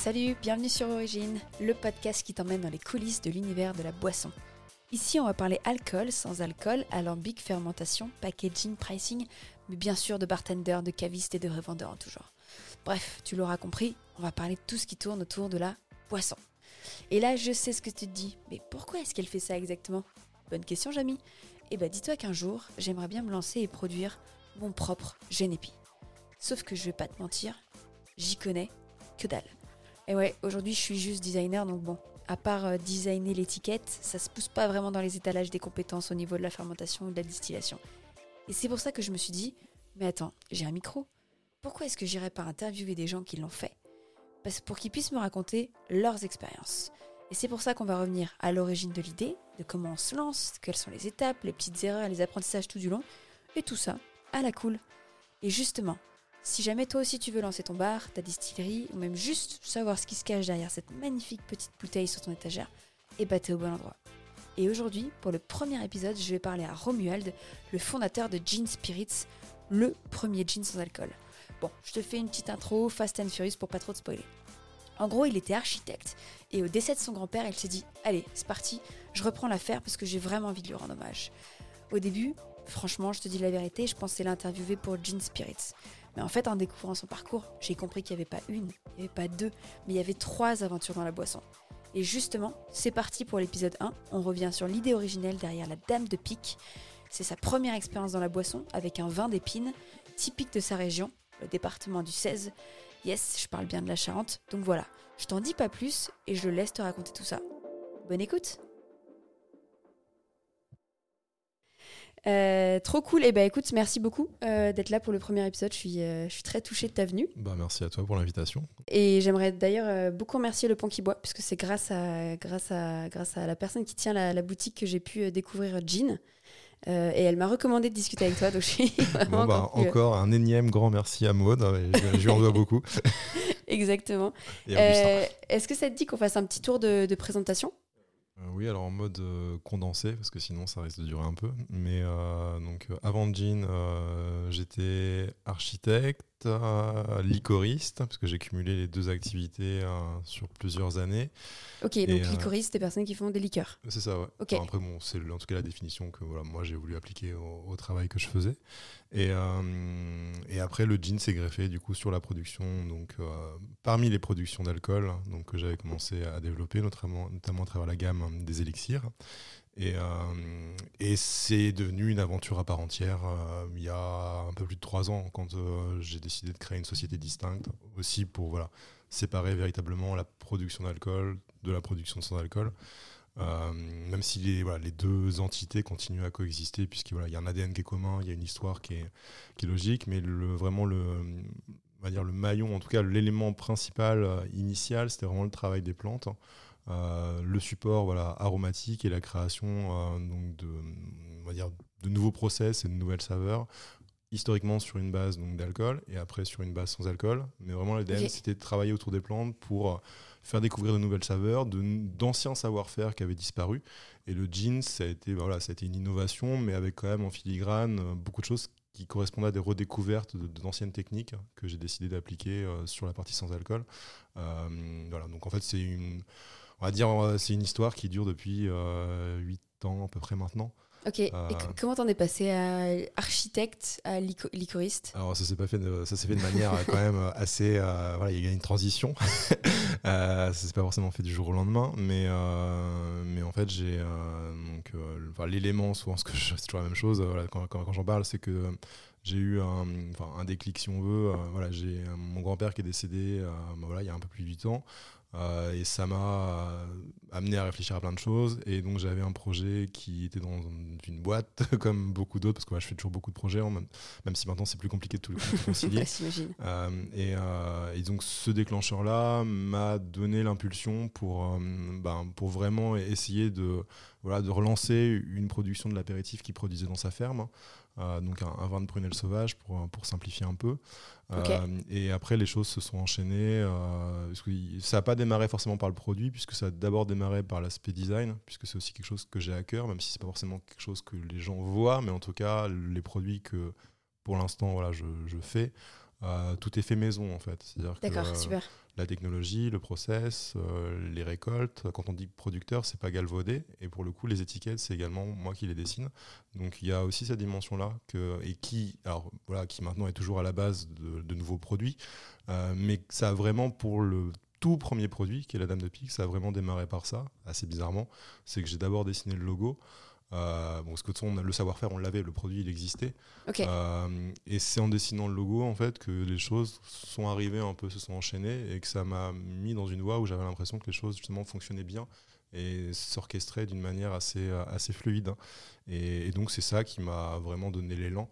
Salut, bienvenue sur Origine, le podcast qui t'emmène dans les coulisses de l'univers de la boisson. Ici, on va parler alcool, sans alcool, alambic, fermentation, packaging, pricing, mais bien sûr de bartender, de caviste et de revendeur en tout genre. Bref, tu l'auras compris, on va parler de tout ce qui tourne autour de la boisson. Et là, je sais ce que tu te dis, mais pourquoi est-ce qu'elle fait ça exactement? Bonne question, Jamie. Eh ben, dis-toi qu'un jour, j'aimerais bien me lancer et produire mon propre Genepi. Sauf que je vais pas te mentir, j'y connais que dalle. Et ouais, aujourd'hui, je suis juste designer, donc bon, à part euh, designer l'étiquette, ça se pousse pas vraiment dans les étalages des compétences au niveau de la fermentation ou de la distillation. Et c'est pour ça que je me suis dit, mais attends, j'ai un micro. Pourquoi est-ce que j'irais pas interviewer des gens qui l'ont fait? Parce pour qu'ils puissent me raconter leurs expériences. Et c'est pour ça qu'on va revenir à l'origine de l'idée, de comment on se lance, quelles sont les étapes, les petites erreurs, les apprentissages tout du long, et tout ça à la cool. Et justement, si jamais toi aussi tu veux lancer ton bar, ta distillerie, ou même juste savoir ce qui se cache derrière cette magnifique petite bouteille sur ton étagère, eh bah t'es au bon endroit. Et aujourd'hui, pour le premier épisode, je vais parler à Romuald, le fondateur de Gin Spirits, le premier gin sans alcool. Bon, je te fais une petite intro, fast and furious pour pas trop te spoiler. En gros, il était architecte et au décès de son grand-père, il s'est dit Allez, c'est parti, je reprends l'affaire parce que j'ai vraiment envie de lui rendre hommage. Au début, franchement, je te dis la vérité, je pensais l'interviewer pour Gin Spirits. Mais en fait, en découvrant son parcours, j'ai compris qu'il n'y avait pas une, il n'y avait pas deux, mais il y avait trois aventures dans la boisson. Et justement, c'est parti pour l'épisode 1. On revient sur l'idée originelle derrière la Dame de Pique. C'est sa première expérience dans la boisson avec un vin d'épine typique de sa région, le département du 16. Yes, je parle bien de la Charente. Donc voilà, je t'en dis pas plus et je laisse te raconter tout ça. Bonne écoute Euh, trop cool. Et eh ben écoute, merci beaucoup euh, d'être là pour le premier épisode. Je suis, euh, je suis très touchée de ta venue. Bah, merci à toi pour l'invitation. Et j'aimerais d'ailleurs beaucoup remercier le Pont qui boit, puisque c'est grâce à, grâce, à, grâce à la personne qui tient la, boutique que j'ai pu découvrir Jean. et elle m'a recommandé de discuter avec toi. Donc je suis bon, bah, encore, un énième grand merci à Maud. Je, lui en dois beaucoup. Exactement. Est-ce que ça te dit qu'on fasse un petit tour de, de présentation? Oui, alors en mode euh, condensé, parce que sinon ça risque de durer un peu. Mais euh, donc avant Jean, j'étais architecte, licoriste, parce que j'ai cumulé les deux activités sur plusieurs années. Ok, donc licoriste, c'est des personnes qui font des liqueurs. C'est ça, ouais. après, bon, c'est en tout cas la définition que voilà, moi j'ai voulu appliquer au, travail que je faisais. Et, et après, le jean s'est greffé du coup sur la production. Donc, parmi les productions d'alcool donc, que j'avais commencé à développer, notamment, notamment à travers la gamme des élixirs. Et, euh, et c'est devenu une aventure à part entière euh, il y a un peu plus de trois ans quand euh, j'ai décidé de créer une société distincte aussi pour voilà, séparer véritablement la production d'alcool de la production sans alcool. même si les, voilà, les deux entités continuent à coexister, puisqu'il voilà, y a un ADN qui est commun, il y a une histoire qui est, qui logique, mais le, vraiment le, on va dire le maillon, en tout cas l'élément principal initial, c'était vraiment le travail des plantes. Euh, le support voilà, aromatique et la création euh, donc de, on va dire, de nouveaux process et de nouvelles saveurs historiquement sur une base d'alcool et après sur une base sans alcool. Mais vraiment, l'ADN, c'était de travailler autour des plantes pour faire découvrir de nouvelles saveurs, d'anciens savoir-faire qui avaient disparu. Et le gin, ça a, été, voilà, ça a été une innovation, mais avec quand même en filigrane euh, beaucoup de choses qui correspondaient à des redécouvertes d'anciennes techniques que j'ai décidé d'appliquer sur la partie sans alcool. voilà, donc en fait, c'est une on va dire, euh, c'est une histoire qui dure depuis euh, 8 ans à peu près maintenant. Ok, et euh, comment t'en es passé à architecte, à licoriste? Alors ça s'est pas fait, de, ça s'est fait de manière euh, quand même assez, voilà, il y a une transition. ça s'est pas forcément fait du jour au lendemain, mais mais en fait j'ai donc l'élément, souvent ce que je, c'est toujours la même chose. Voilà, quand, quand, j'en parle, c'est que j'ai eu un, un, déclic si on veut. voilà, j'ai mon grand-père qui est décédé, bah, voilà, il y a un peu plus de 8 ans. Euh, et ça m'a euh, amené à réfléchir à plein de choses. Et donc j'avais un projet qui était dans une boîte, comme beaucoup d'autres, parce que je fais toujours beaucoup de projets, même, même si maintenant c'est plus compliqué de tout, concilier. euh, et, donc ce déclencheur-là m'a donné l'impulsion pour, euh, ben, pour vraiment essayer de, voilà, de relancer une production de l'apéritif qu'il produisait dans sa ferme. Euh, donc un, vin de prunelle sauvage pour, pour simplifier un peu. Euh, et après, les choses se sont enchaînées. Euh, ça n'a pas démarré forcément par le produit, puisque ça a d'abord démarré par l'aspect design, puisque c'est aussi quelque chose que j'ai à cœur, même si c'est pas forcément quelque chose que les gens voient, mais en tout cas, les produits que pour l'instant voilà, je, je fais tout est fait maison en fait. D'accord, super la technologie, le process, euh, les récoltes. Quand on dit producteur, c'est pas galvaudé. Et pour le coup, les étiquettes, c'est également moi qui les dessine. Donc il y a aussi cette dimension-là et qui, alors voilà, qui maintenant est toujours à la base de, nouveaux produits, euh, mais ça a vraiment pour le tout premier produit, qui est la Dame de Pique, ça a vraiment démarré par ça, assez bizarrement. C'est que j'ai d'abord dessiné le logo. Euh, bon, parce que le savoir-faire, on l'avait, le produit, il existait. Euh, et c'est en dessinant le logo, en fait, que les choses sont arrivées un peu, se sont enchaînées, et que ça m'a mis dans une voie où j'avais l'impression que les choses, justement, fonctionnaient bien et s'orchestraient d'une manière assez, assez fluide. Et, donc, c'est ça qui m'a vraiment donné l'élan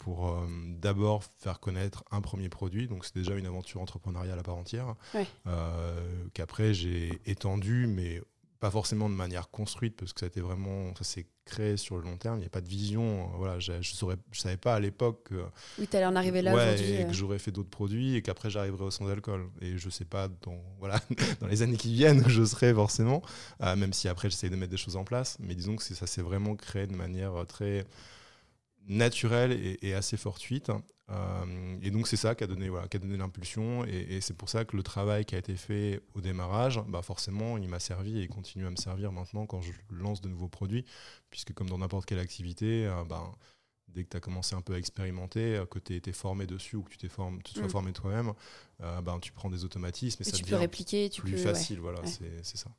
pour euh, d'abord faire connaître un premier produit. Donc, c'est déjà une aventure entrepreneuriale à part entière, qu'après j'ai étendu, mais pas forcément de manière construite parce que ça a été vraiment ça s'est créé sur le long terme. Il n'y a pas de vision. Euh, voilà je je savais pas à l'époque que oui tu allais en arriver là aujourd'hui et que euh. j'aurais fait d'autres produits et qu'après j'arriverais au sans alcool. Et je sais pas dans voilà dans les années qui viennent où je serai forcément euh, même si après j'essaie de mettre des choses en place. Mais disons que ça s'est vraiment créé de manière très naturelle et, assez fortuite. Euh, et donc c'est ça qui a donné, voilà, donné l'impulsion. Et, c'est pour ça que le travail qui a été fait au démarrage, bah forcément, il m'a servi et continue à me servir maintenant quand je lance de nouveaux produits. Puisque comme dans n'importe quelle activité, euh, bah, dès que tu as commencé un peu à expérimenter, euh, que tu été formé dessus ou que tu t'es formé, tu sois mm. formé toi-même, bah, tu prends des automatismes et, ça tu devient peux répliquer, tu plus facile. Voilà, c'est ça.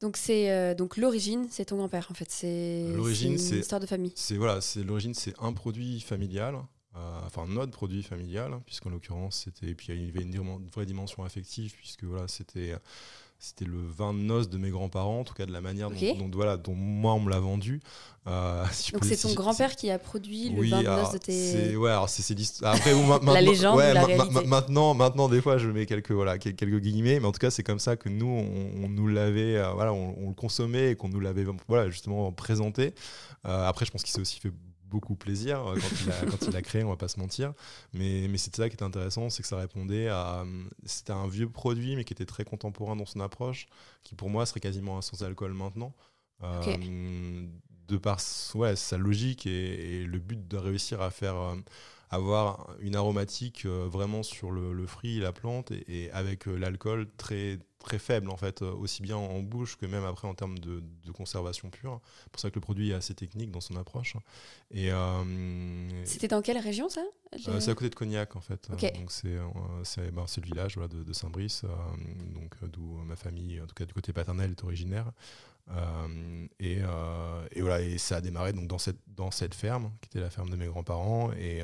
Donc c'est euh, donc l'origine, c'est ton grand-père en fait. C'est l'origine, c'est une histoire de famille. C'est voilà, c'est l'origine, c'est un produit familial, euh, enfin notre produit familial, puisqu'en l'occurrence c'était, et puis il y avait une, vraie dimension affective puisque voilà c'était c'était le vin de noces de mes grands-parents, en tout cas de la manière dont, voilà, dont moi on me l'a vendu. Euh, Donc c'est ton grand-père qui a produit le vin de noces de tes. Ouais, alors c'est l'histoire. Après, la légende, la maintenant, maintenant, des fois, je mets quelques voilà quelques guillemets, mais en tout cas, c'est comme ça que nous, on, nous l'avait, euh, voilà, on, le consommait et qu'on nous l'avait, voilà, justement présenté. Euh, après, je pense qu'il s'est aussi fait beaucoup plaisir euh, quand il, a, quand il a créé, on va pas se mentir. Mais, mais c'était ça qui était intéressant, c'est que ça répondait à. C'était un vieux produit, mais qui était très contemporain dans son approche, qui pour moi serait quasiment un sans alcool maintenant. Euh, de par ouais, sa logique et, le but de réussir à faire. Euh, avoir une aromatique vraiment sur le, le fruit, la plante, et, avec l'alcool très très faible en fait, aussi bien en bouche que même après en termes de, conservation pure. C'est pour ça que le produit est assez technique dans son approche. Et euh, c'était dans quelle région ça euh, C'est à côté de Cognac en fait. Donc c'est euh, ben, c'est le village voilà, de, Saint-Brice, donc d'où ma famille, en tout cas du côté paternel, est originaire. et, et, voilà, et ça a démarré donc dans cette dans cette ferme qui était la ferme de mes grands-parents et,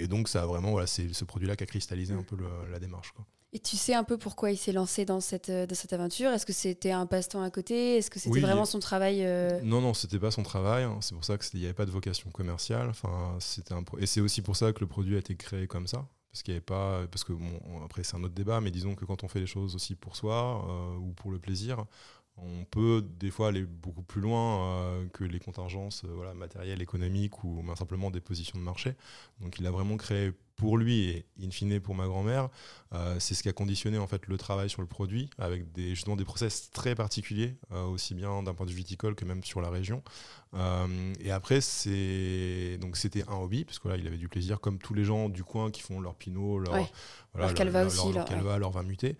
et donc ça a vraiment voilà, c'est ce produit-là qui a cristallisé mm. un peu la démarche quoi. Et tu sais un peu pourquoi il s'est lancé dans cette, euh, dans cette aventure Est-ce que c'était un passe-temps à côté Est-ce que c'était vraiment son travail euh Non, non, c'était pas son travail. Hein. C'est pour ça qu'il n'y avait pas de vocation commerciale. Enfin, c'était un Et c'est aussi pour ça que le produit a été créé comme ça. Parce qu'il n'y avait pas. Parce que, bon, après, c'est un autre débat, mais disons que quand on fait les choses aussi pour soi euh, ou pour le plaisir, on peut des fois aller beaucoup plus loin que les contingences voilà, matérielles, économiques ou simplement des positions de marché. Donc il a vraiment créé pour lui et in fine pour ma grand-mère, euh, c'est ce qui a conditionné en fait le travail sur le produit avec des, justement des process très particuliers, euh, aussi bien d'un point de vue viticole que même sur la région. Euh, et après, c'est donc c'était un hobby parce que là, il avait du plaisir comme tous les gens du coin qui font leur pinot, leur, leur calva aussi, leur, calva, leur vin muté.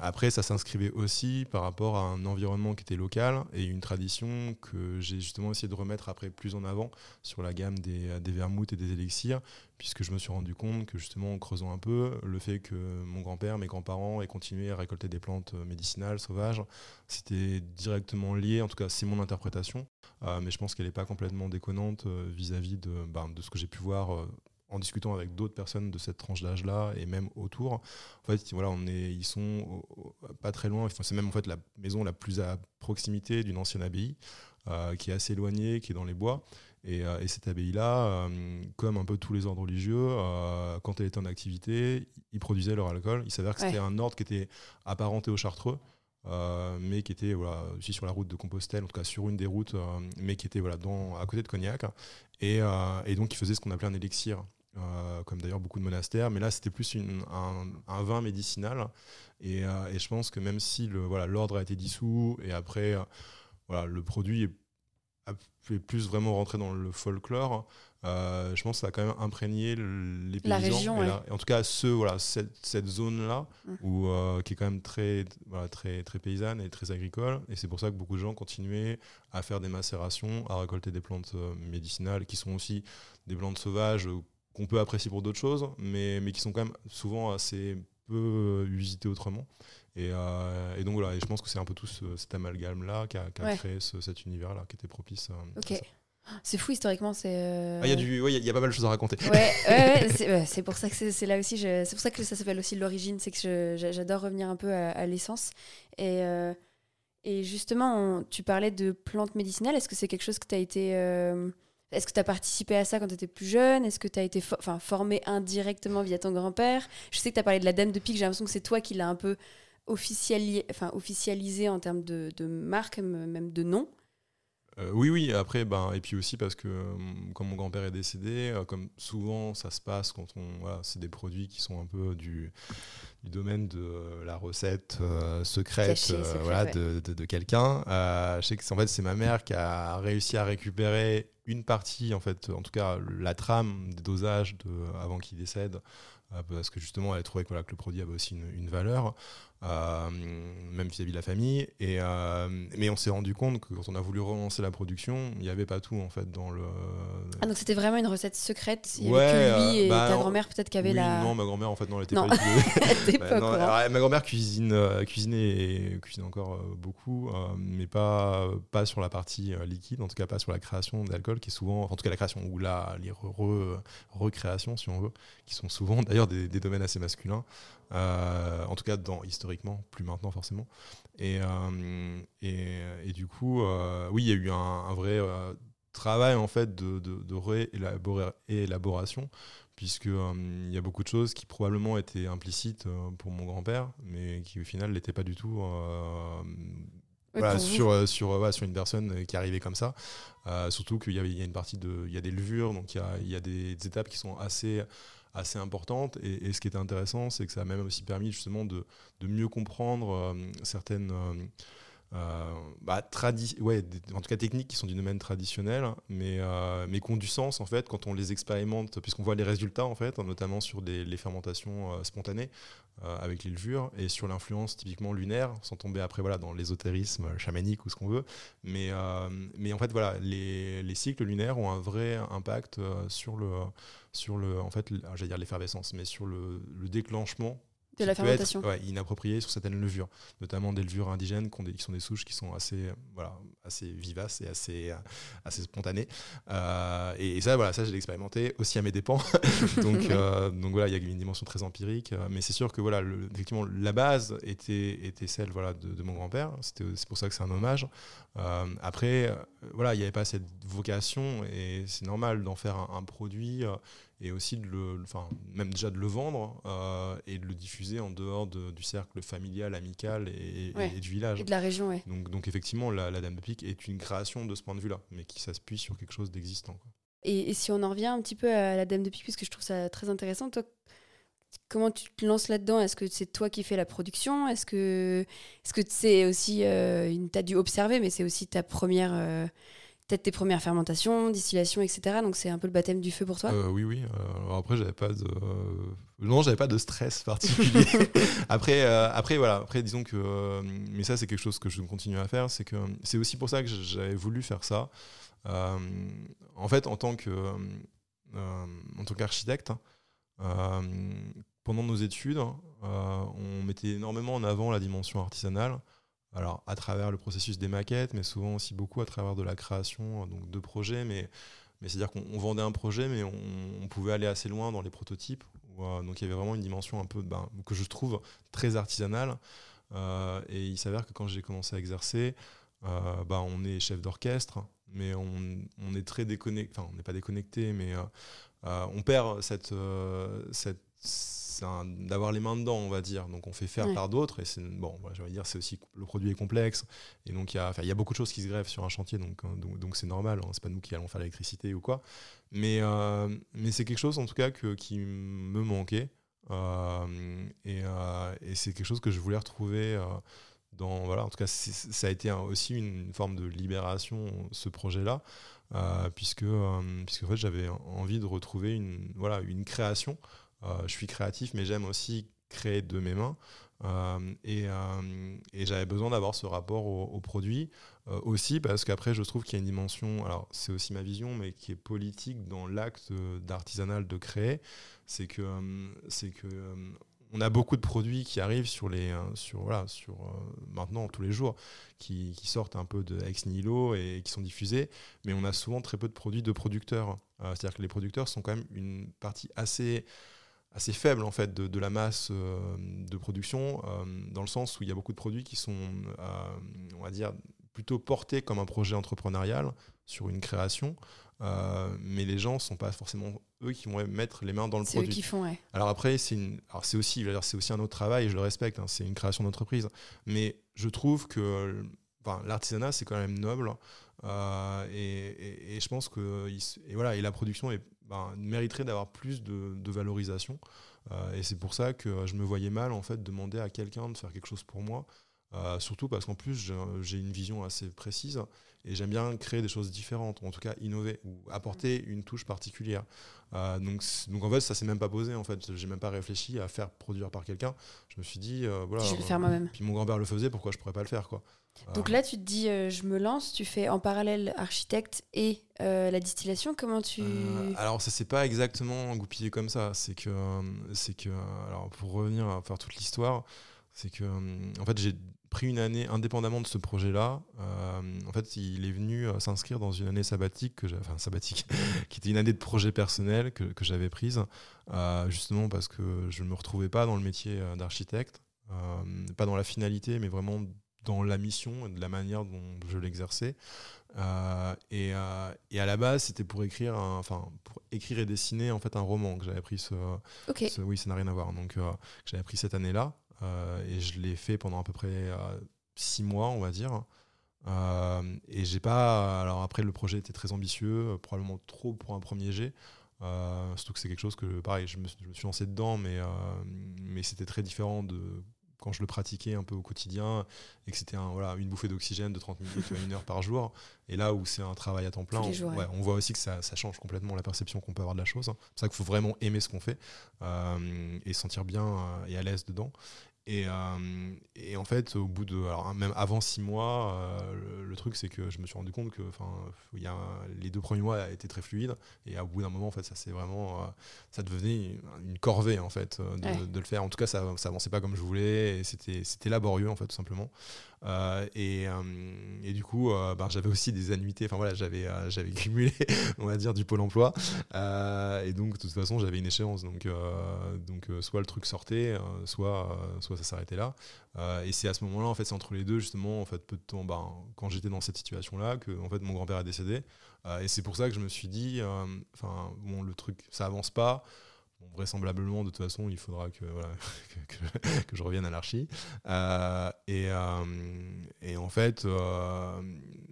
Après, ça s'inscrivait aussi par rapport à un environnement qui était local et une tradition que j'ai justement essayé de remettre après plus en avant sur la gamme des, vermouths et des élixirs, puisque je me suis rendu compte que justement en creusant un peu, le fait que mon grand-père, mes grands-parents aient continué à récolter des plantes médicinales sauvages, c'était directement lié, en tout cas c'est mon interprétation, euh, mais je pense qu'elle n'est pas complètement déconnante euh, vis-à-vis de, ben, de ce que j'ai pu voir euh, en discutant avec d'autres personnes de cette tranche d'âge-là et même autour. En fait, voilà, on est, ils sont pas très loin. c'est même en fait la maison la plus à proximité d'une ancienne abbaye qui est assez éloignée, qui est dans les bois. Euh, et, cette abbaye-là, euh, comme un peu tous les ordres religieux, euh, quand elle était en activité, ils produisaient leur alcool. Il s'avère que c'était un ordre qui était apparenté aux chartreux. mais qui était voilà, aussi sur la route de Compostelle, en tout cas sur une des routes, mais qui était voilà, dans, à côté de Cognac. Et, et donc, il faisait ce qu'on appelait un élixir, comme d'ailleurs beaucoup de monastères. Mais là, c'était plus une, un, un, vin médicinal. Et, et, je pense que même si l'ordre voilà, a été dissous, et après, voilà, le produit est plus vraiment rentrer dans le folklore, euh, je pense que ça a quand même imprégné les paysans. La région, et, en tout cas, ce, voilà, cette, cette zone-là, mm. où euh, qui est quand même très, voilà, très, très paysanne et très agricole. Et c'est pour ça que beaucoup de gens continuaient à faire des macérations, à récolter des plantes euh, médicinales, qui sont aussi des plantes sauvages qu'on peut apprécier pour d'autres choses, mais, mais qui sont quand même souvent assez peu usitées autrement. Et, et, donc voilà, et je pense que c'est un peu tout cet amalgame-là qui a, créé cet univers-là, qui était propice à ça. C'est fou historiquement, c'est. Euh, ah, il y, y, a pas mal de choses à raconter. Ouais, c'est pour ça que c'est là aussi. C'est pour ça que ça s'appelle aussi l'origine, c'est que j'adore revenir un peu à, l'essence. Et, euh, et justement, tu parlais de plantes médicinales. Est-ce que c'est quelque chose que tu as été. Est-ce que tu as participé à ça quand tu étais plus jeune? Est-ce que tu as été enfin formé indirectement via ton grand-père? Je sais que tu as parlé de la Dame de Pique, j'ai l'impression que c'est toi qui l'as un peu officialisé, officialisé en termes de, de marque, même de nom. Euh, oui, oui, après, ben, et puis aussi parce que euh, quand mon grand-père est décédé, euh, comme souvent ça se passe quand on. Voilà, c'est des produits qui sont un peu du, du domaine de la recette secrète voilà, de, de, quelqu'un. je sais que en fait, c'est ma mère qui a réussi à récupérer une partie, en fait, en tout cas la trame des dosages de, avant qu'il décède, parce que justement, elle trouvait que, voilà, que le produit avait aussi une, une valeur. Euh, même vis-à-vis de la famille. Et, euh, mais on s'est rendu compte que quand on a voulu relancer la production, il n'y avait pas tout en fait dans le. Ah donc c'était vraiment une recette secrète. Il y avait que lui et bah, ta grand-mère peut-être qui avait oui, la. Non, ma grand-mère en fait non, elle était pas. non, ma grand-mère cuisine, euh, cuisinait et cuisine encore beaucoup, mais pas pas sur la partie liquide, en tout cas pas sur la création d'alcool, qui est souvent, en tout cas la création ou là les recréations si on veut, qui sont souvent d'ailleurs des, des domaines assez masculins. Euh, en tout cas dans, historiquement, plus maintenant forcément. Et, euh, et, du coup, euh, oui, il y a eu un, vrai travail en fait de, de, réélaboration puisqu'il y a beaucoup de choses qui probablement étaient implicites pour mon grand-père, mais qui au final n'étaient pas du tout sur, sur, sur une personne qui arrivait comme ça. surtout qu'il y, y, a une partie de. Il y a des levures, donc il y a, il y a des, étapes qui sont assez assez importante. Et, ce qui était intéressant, c'est que ça a même aussi permis justement de, mieux comprendre euh, certaines... Euh, euh, bah, ouais, en tout cas techniques qui sont du domaine traditionnel, mais, mais qui ont du sens en fait quand on les expérimente, puisqu'on voit les résultats en fait, notamment sur des, les fermentations spontanées avec les levures et sur l'influence typiquement lunaire, sans tomber après voilà dans l'ésotérisme chamanique ou ce qu'on veut, mais, mais en fait voilà les, les, cycles lunaires ont un vrai impact sur le sur le, en fait, j'allais dire l'effervescence, mais sur le, le déclenchement de la fermentation. Être, inapproprié sur certaines levures, notamment des levures indigènes qui, sont des souches qui sont assez, voilà, assez vivaces et assez, assez spontanées. Euh, et, ça, voilà, ça, je l'ai expérimenté aussi à mes dépens. donc, euh, donc voilà, il y a une dimension très empirique. Euh, mais c'est sûr que voilà, le, effectivement, la base était, était celle voilà, de, mon grand-père. C'est pour ça que c'est un hommage. après, voilà, il n'y avait pas cette vocation et c'est normal d'en faire un, un produit et aussi de le, enfin, même déjà de le vendre euh, et de le diffuser en dehors du cercle familial, amical et, du village. Et de la région, oui. Donc, donc effectivement, la, Dame de Pique est une création de ce point de vue-là, mais qui s'appuie sur quelque chose d'existant. Et, et, si on en revient un petit peu à la Dame de Pique, puisque je trouve ça très intéressant, toi, comment tu te lances là-dedans? Est-ce que c'est toi qui fais la production? Est-ce que c'est -ce c'est aussi, euh, une, tu as dû observer, mais c'est aussi ta première... Euh, peut-être tes premières fermentations, distillation, etc. Donc c'est un peu le baptême du feu pour toi euh, Oui, oui. Euh, alors après, j'avais pas de. non, j'avais pas de stress particulier. après, euh, après, voilà. Après, disons que. mais ça, c'est quelque chose que je continue à faire. C'est que c'est aussi pour ça que j'avais voulu faire ça. en fait, en tant que. en tant qu'architecte, pendant nos études, on mettait énormément en avant la dimension artisanale alors à travers le processus des maquettes, mais souvent aussi beaucoup à travers de la création donc de projets. Mais, c'est-à-dire qu'on vendait un projet, mais on, pouvait aller assez loin dans les prototypes. Euh, donc il y avait vraiment une dimension un peu ben, que je trouve très artisanale. Euh, et il s'avère que quand j'ai commencé à exercer, euh, ben, on est chef d'orchestre, mais on, est très déconnecté. Enfin, on n'est pas déconnecté, mais on perd cette d'avoir les mains dedans, on va dire. Donc on fait faire par d'autres et c'est bon, je dire, c'est aussi le produit est complexe. Et donc il y a, il y a beaucoup de choses qui se grèvent sur un chantier, donc hein, donc c'est normal. Hein, c'est pas nous qui allons faire l'électricité ou quoi, mais euh, mais c'est quelque chose en tout cas que, qui me manquait. Euh, et, euh, et c'est quelque chose que je voulais retrouver dans voilà en tout cas ça a été aussi une forme de libération ce projet là puisque puisque en fait j'avais envie de retrouver une voilà une création je suis créatif mais j'aime aussi créer de mes mains. Euh, euh, et, j'avais besoin d'avoir ce rapport au, produit euh, aussi parce qu'après je trouve qu'il y a une dimension, alors c'est aussi ma vision, mais qui est politique dans l'acte d'artisanal de créer, c'est que c'est que on a beaucoup de produits qui arrivent sur les sur voilà sur maintenant tous les jours qui, sortent un peu de ex nihilo et qui sont diffusés mais on a souvent très peu de produits de producteurs. C'est-à-dire que les producteurs sont quand même une partie assez assez faible en fait de, la masse euh, de production, euh, dans le sens où il y a beaucoup de produits qui sont, euh, on va dire, plutôt portés comme un projet entrepreneurial sur une création, mais les gens ne sont pas forcément eux qui vont mettre les mains dans le produit. Eux qui font, ouais. Alors après, c'est c'est aussi, c'est aussi un autre travail, et je le respecte, hein, c'est une création d'entreprise, mais je trouve que Enfin, l'artisanat c'est quand même noble et, et, je pense que et voilà et la production est ben, mériterait d'avoir plus de, valorisation. Euh, et c'est pour ça que je me voyais mal en fait demander à quelqu'un de faire quelque chose pour moi. Euh, surtout parce qu'en plus j'ai une vision assez précise et j'aime bien créer des choses différentes, ou en tout cas innover ou apporter une touche particulière. Euh, donc, donc en fait ça s'est même pas posé en fait, j'ai même pas réfléchi à faire produire par quelqu'un. Je me suis dit voilà. Je vais le faire moi-même. Puis mon grand-père le faisait, pourquoi je pourrais pas le faire quoi. Donc là, tu te dis, euh, je me lance, tu fais en parallèle architecte et euh, la distillation. Comment tu. Euh, alors, ça s'est pas exactement goupillé comme ça. C'est que, c'est que, alors pour revenir à faire toute l'histoire, c'est que, en fait, j'ai pris une année indépendamment de ce projet-là. en fait, il est venu s'inscrire dans une année sabbatique, que enfin sabbatique, qui était une année de projet personnel que, que j'avais prise, justement parce que je ne me retrouvais pas dans le métier d'architecte. pas dans la finalité, mais vraiment dans la mission et de la manière dont je l'exerçais. Euh, et, euh, et, à la base, c'était pour écrire, enfin pour écrire et dessiner en fait un roman que j'avais pris ce, oui, ça n'a rien à voir. Donc euh, j'avais pris cette année-là et je l'ai fait pendant à peu près six mois, on va dire. et j'ai pas. Alors après, le projet était très ambitieux, probablement trop pour un premier jet. surtout que c'est quelque chose que, pareil, je me, je me suis lancé dedans, mais, mais c'était très différent de quand je le pratiquais un peu au quotidien et que c'était un, voilà, une bouffée d'oxygène de 30 minutes à une heure par jour. Et là où c'est un travail à temps plein, on, voit aussi que ça, change complètement la perception qu'on peut avoir de la chose. C'est pour ça qu'il faut vraiment aimer ce qu'on fait euh, et sentir bien euh, et à l'aise dedans. Et, euh, et, en fait, au bout de. Alors, même avant six mois, euh, le, truc, c'est que je me suis rendu compte que y a, les deux premiers mois étaient très fluides. Et au bout d'un moment, en fait, ça c'est vraiment. Euh, ça devenait une corvée, en fait, de, de, le faire. En tout cas, ça, ça avançait pas comme je voulais. Et c'était laborieux, en fait, tout simplement. Euh, et, euh, et, du coup, euh, ben, j'avais aussi des annuités. Enfin voilà, j'avais j'avais cumulé, on va dire, du pôle emploi. et donc, de toute façon, j'avais une échéance. Donc, donc soit le truc sortait, soit, soit ça s'arrêtait là. et c'est à ce moment-là, en fait, c'est entre les deux, justement, en fait, peu de temps, ben, quand j'étais dans cette situation-là, que en fait, mon grand-père est décédé. et c'est pour ça que je me suis dit, enfin, le truc, ça avance pas vraisemblablement, de toute façon, il faudra que, voilà, que, je revienne à l'archi. Euh, et, euh, et, en fait, euh,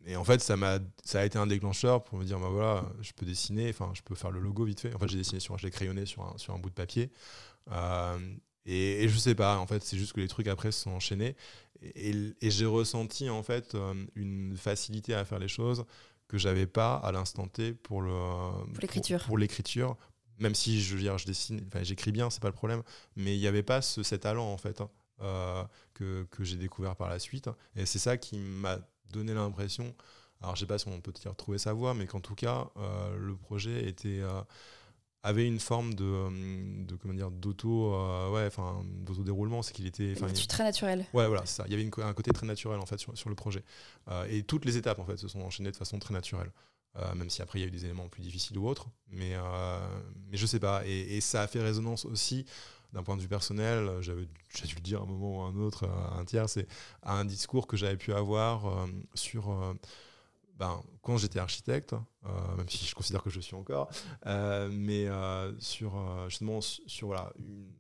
et en fait ça, a, ça a été un déclencheur pour me dire bah voilà, je peux dessiner, enfin, je peux faire le logo vite fait. En fait, j'ai dessiné sur, je l'ai crayonné sur un, sur un bout de papier. Et, et, je sais pas, en fait, c'est juste que les trucs après se sont enchaînés. Et, et j'ai ressenti en fait une facilité à faire les choses que j'avais pas à l'instant T pour le pour l'écriture pour, l'écriture même si je, je dessine, enfin, j'écris bien, c'est pas le problème, mais il n'y avait pas ce, cet talent en fait hein, euh, que, que j'ai découvert par la suite. Et c'est ça qui m'a donné l'impression, alors je sais pas si on peut dire retrouver sa voix, mais qu'en tout cas, euh, le projet était, euh, avait une forme de, de comment dire, d'auto, ouais, enfin, d'auto déroulement, c'est qu'il était, enfin, très naturel. Ouais, voilà, ça. Il y avait une, un côté très naturel en fait sur, sur le projet, et toutes les étapes en fait se sont enchaînées de façon très naturelle. Euh, même si après il y a eu des éléments plus difficiles ou autres. Mais, euh, mais je sais pas. Et, ça a fait résonance aussi d'un point de vue personnel. J'avais dû le dire à un moment ou à un autre, à un tiers, c'est un discours que j'avais pu avoir euh, sur ben, quand j'étais architecte, euh, même si je considère que je suis encore, euh, mais euh, sur justement sur voilà,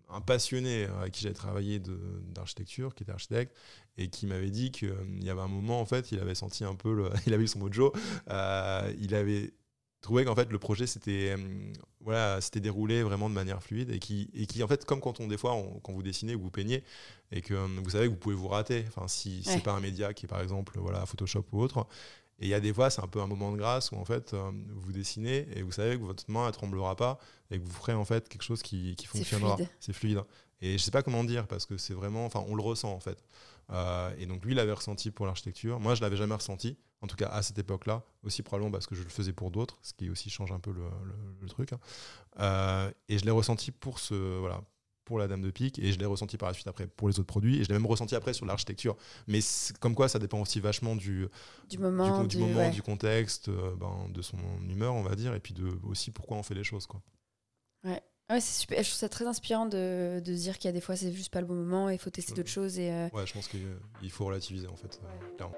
un passionné avec qui j'avais travaillé d'architecture, qui était architecte, et qui m'avait dit qu'il y avait un moment, en fait, il avait senti un peu, le, il avait eu son mojo, il avait trouvais qu'en fait le projet s'était voilà c'était déroulé vraiment de manière fluide et qui et qui en fait comme quand on des fois quand vous dessinez ou vous peignez et que vous savez que vous pouvez vous rater. Enfin si c'est pas un média qui est par exemple voilà Photoshop ou autre et il y a des fois c'est un peu un moment de grâce où en fait vous dessinez et vous savez que votre main ne tremblera pas et que vous ferez en fait quelque chose qui, qui fonctionnera c'est fluide. et je sais pas comment dire parce que c'est vraiment enfin on le ressent en fait euh, et donc lui il l'avait ressenti pour l'architecture moi je l'avais jamais ressenti en tout cas à cette époque-là, aussi probablement parce que je le faisais pour d'autres, ce qui aussi change un peu le, truc. Hein. Euh, et je l'ai ressenti pour ce voilà pour la Dame de Pique et je l'ai ressenti par la suite après pour les autres produits et je l'ai même ressenti après sur l'architecture. Mais comme quoi, ça dépend aussi vachement du, du moment, du, moment, du contexte, euh, ben, de son humeur, on va dire, et puis de aussi pourquoi on fait les choses, quoi. Ouais. Ouais, c'est super. Je trouve ça très inspirant de, de se dire qu'il y a des fois c'est juste pas le bon moment et il faut tester d'autres choses. Et euh, Ouais, je pense qu'il faut relativiser en fait, clairement.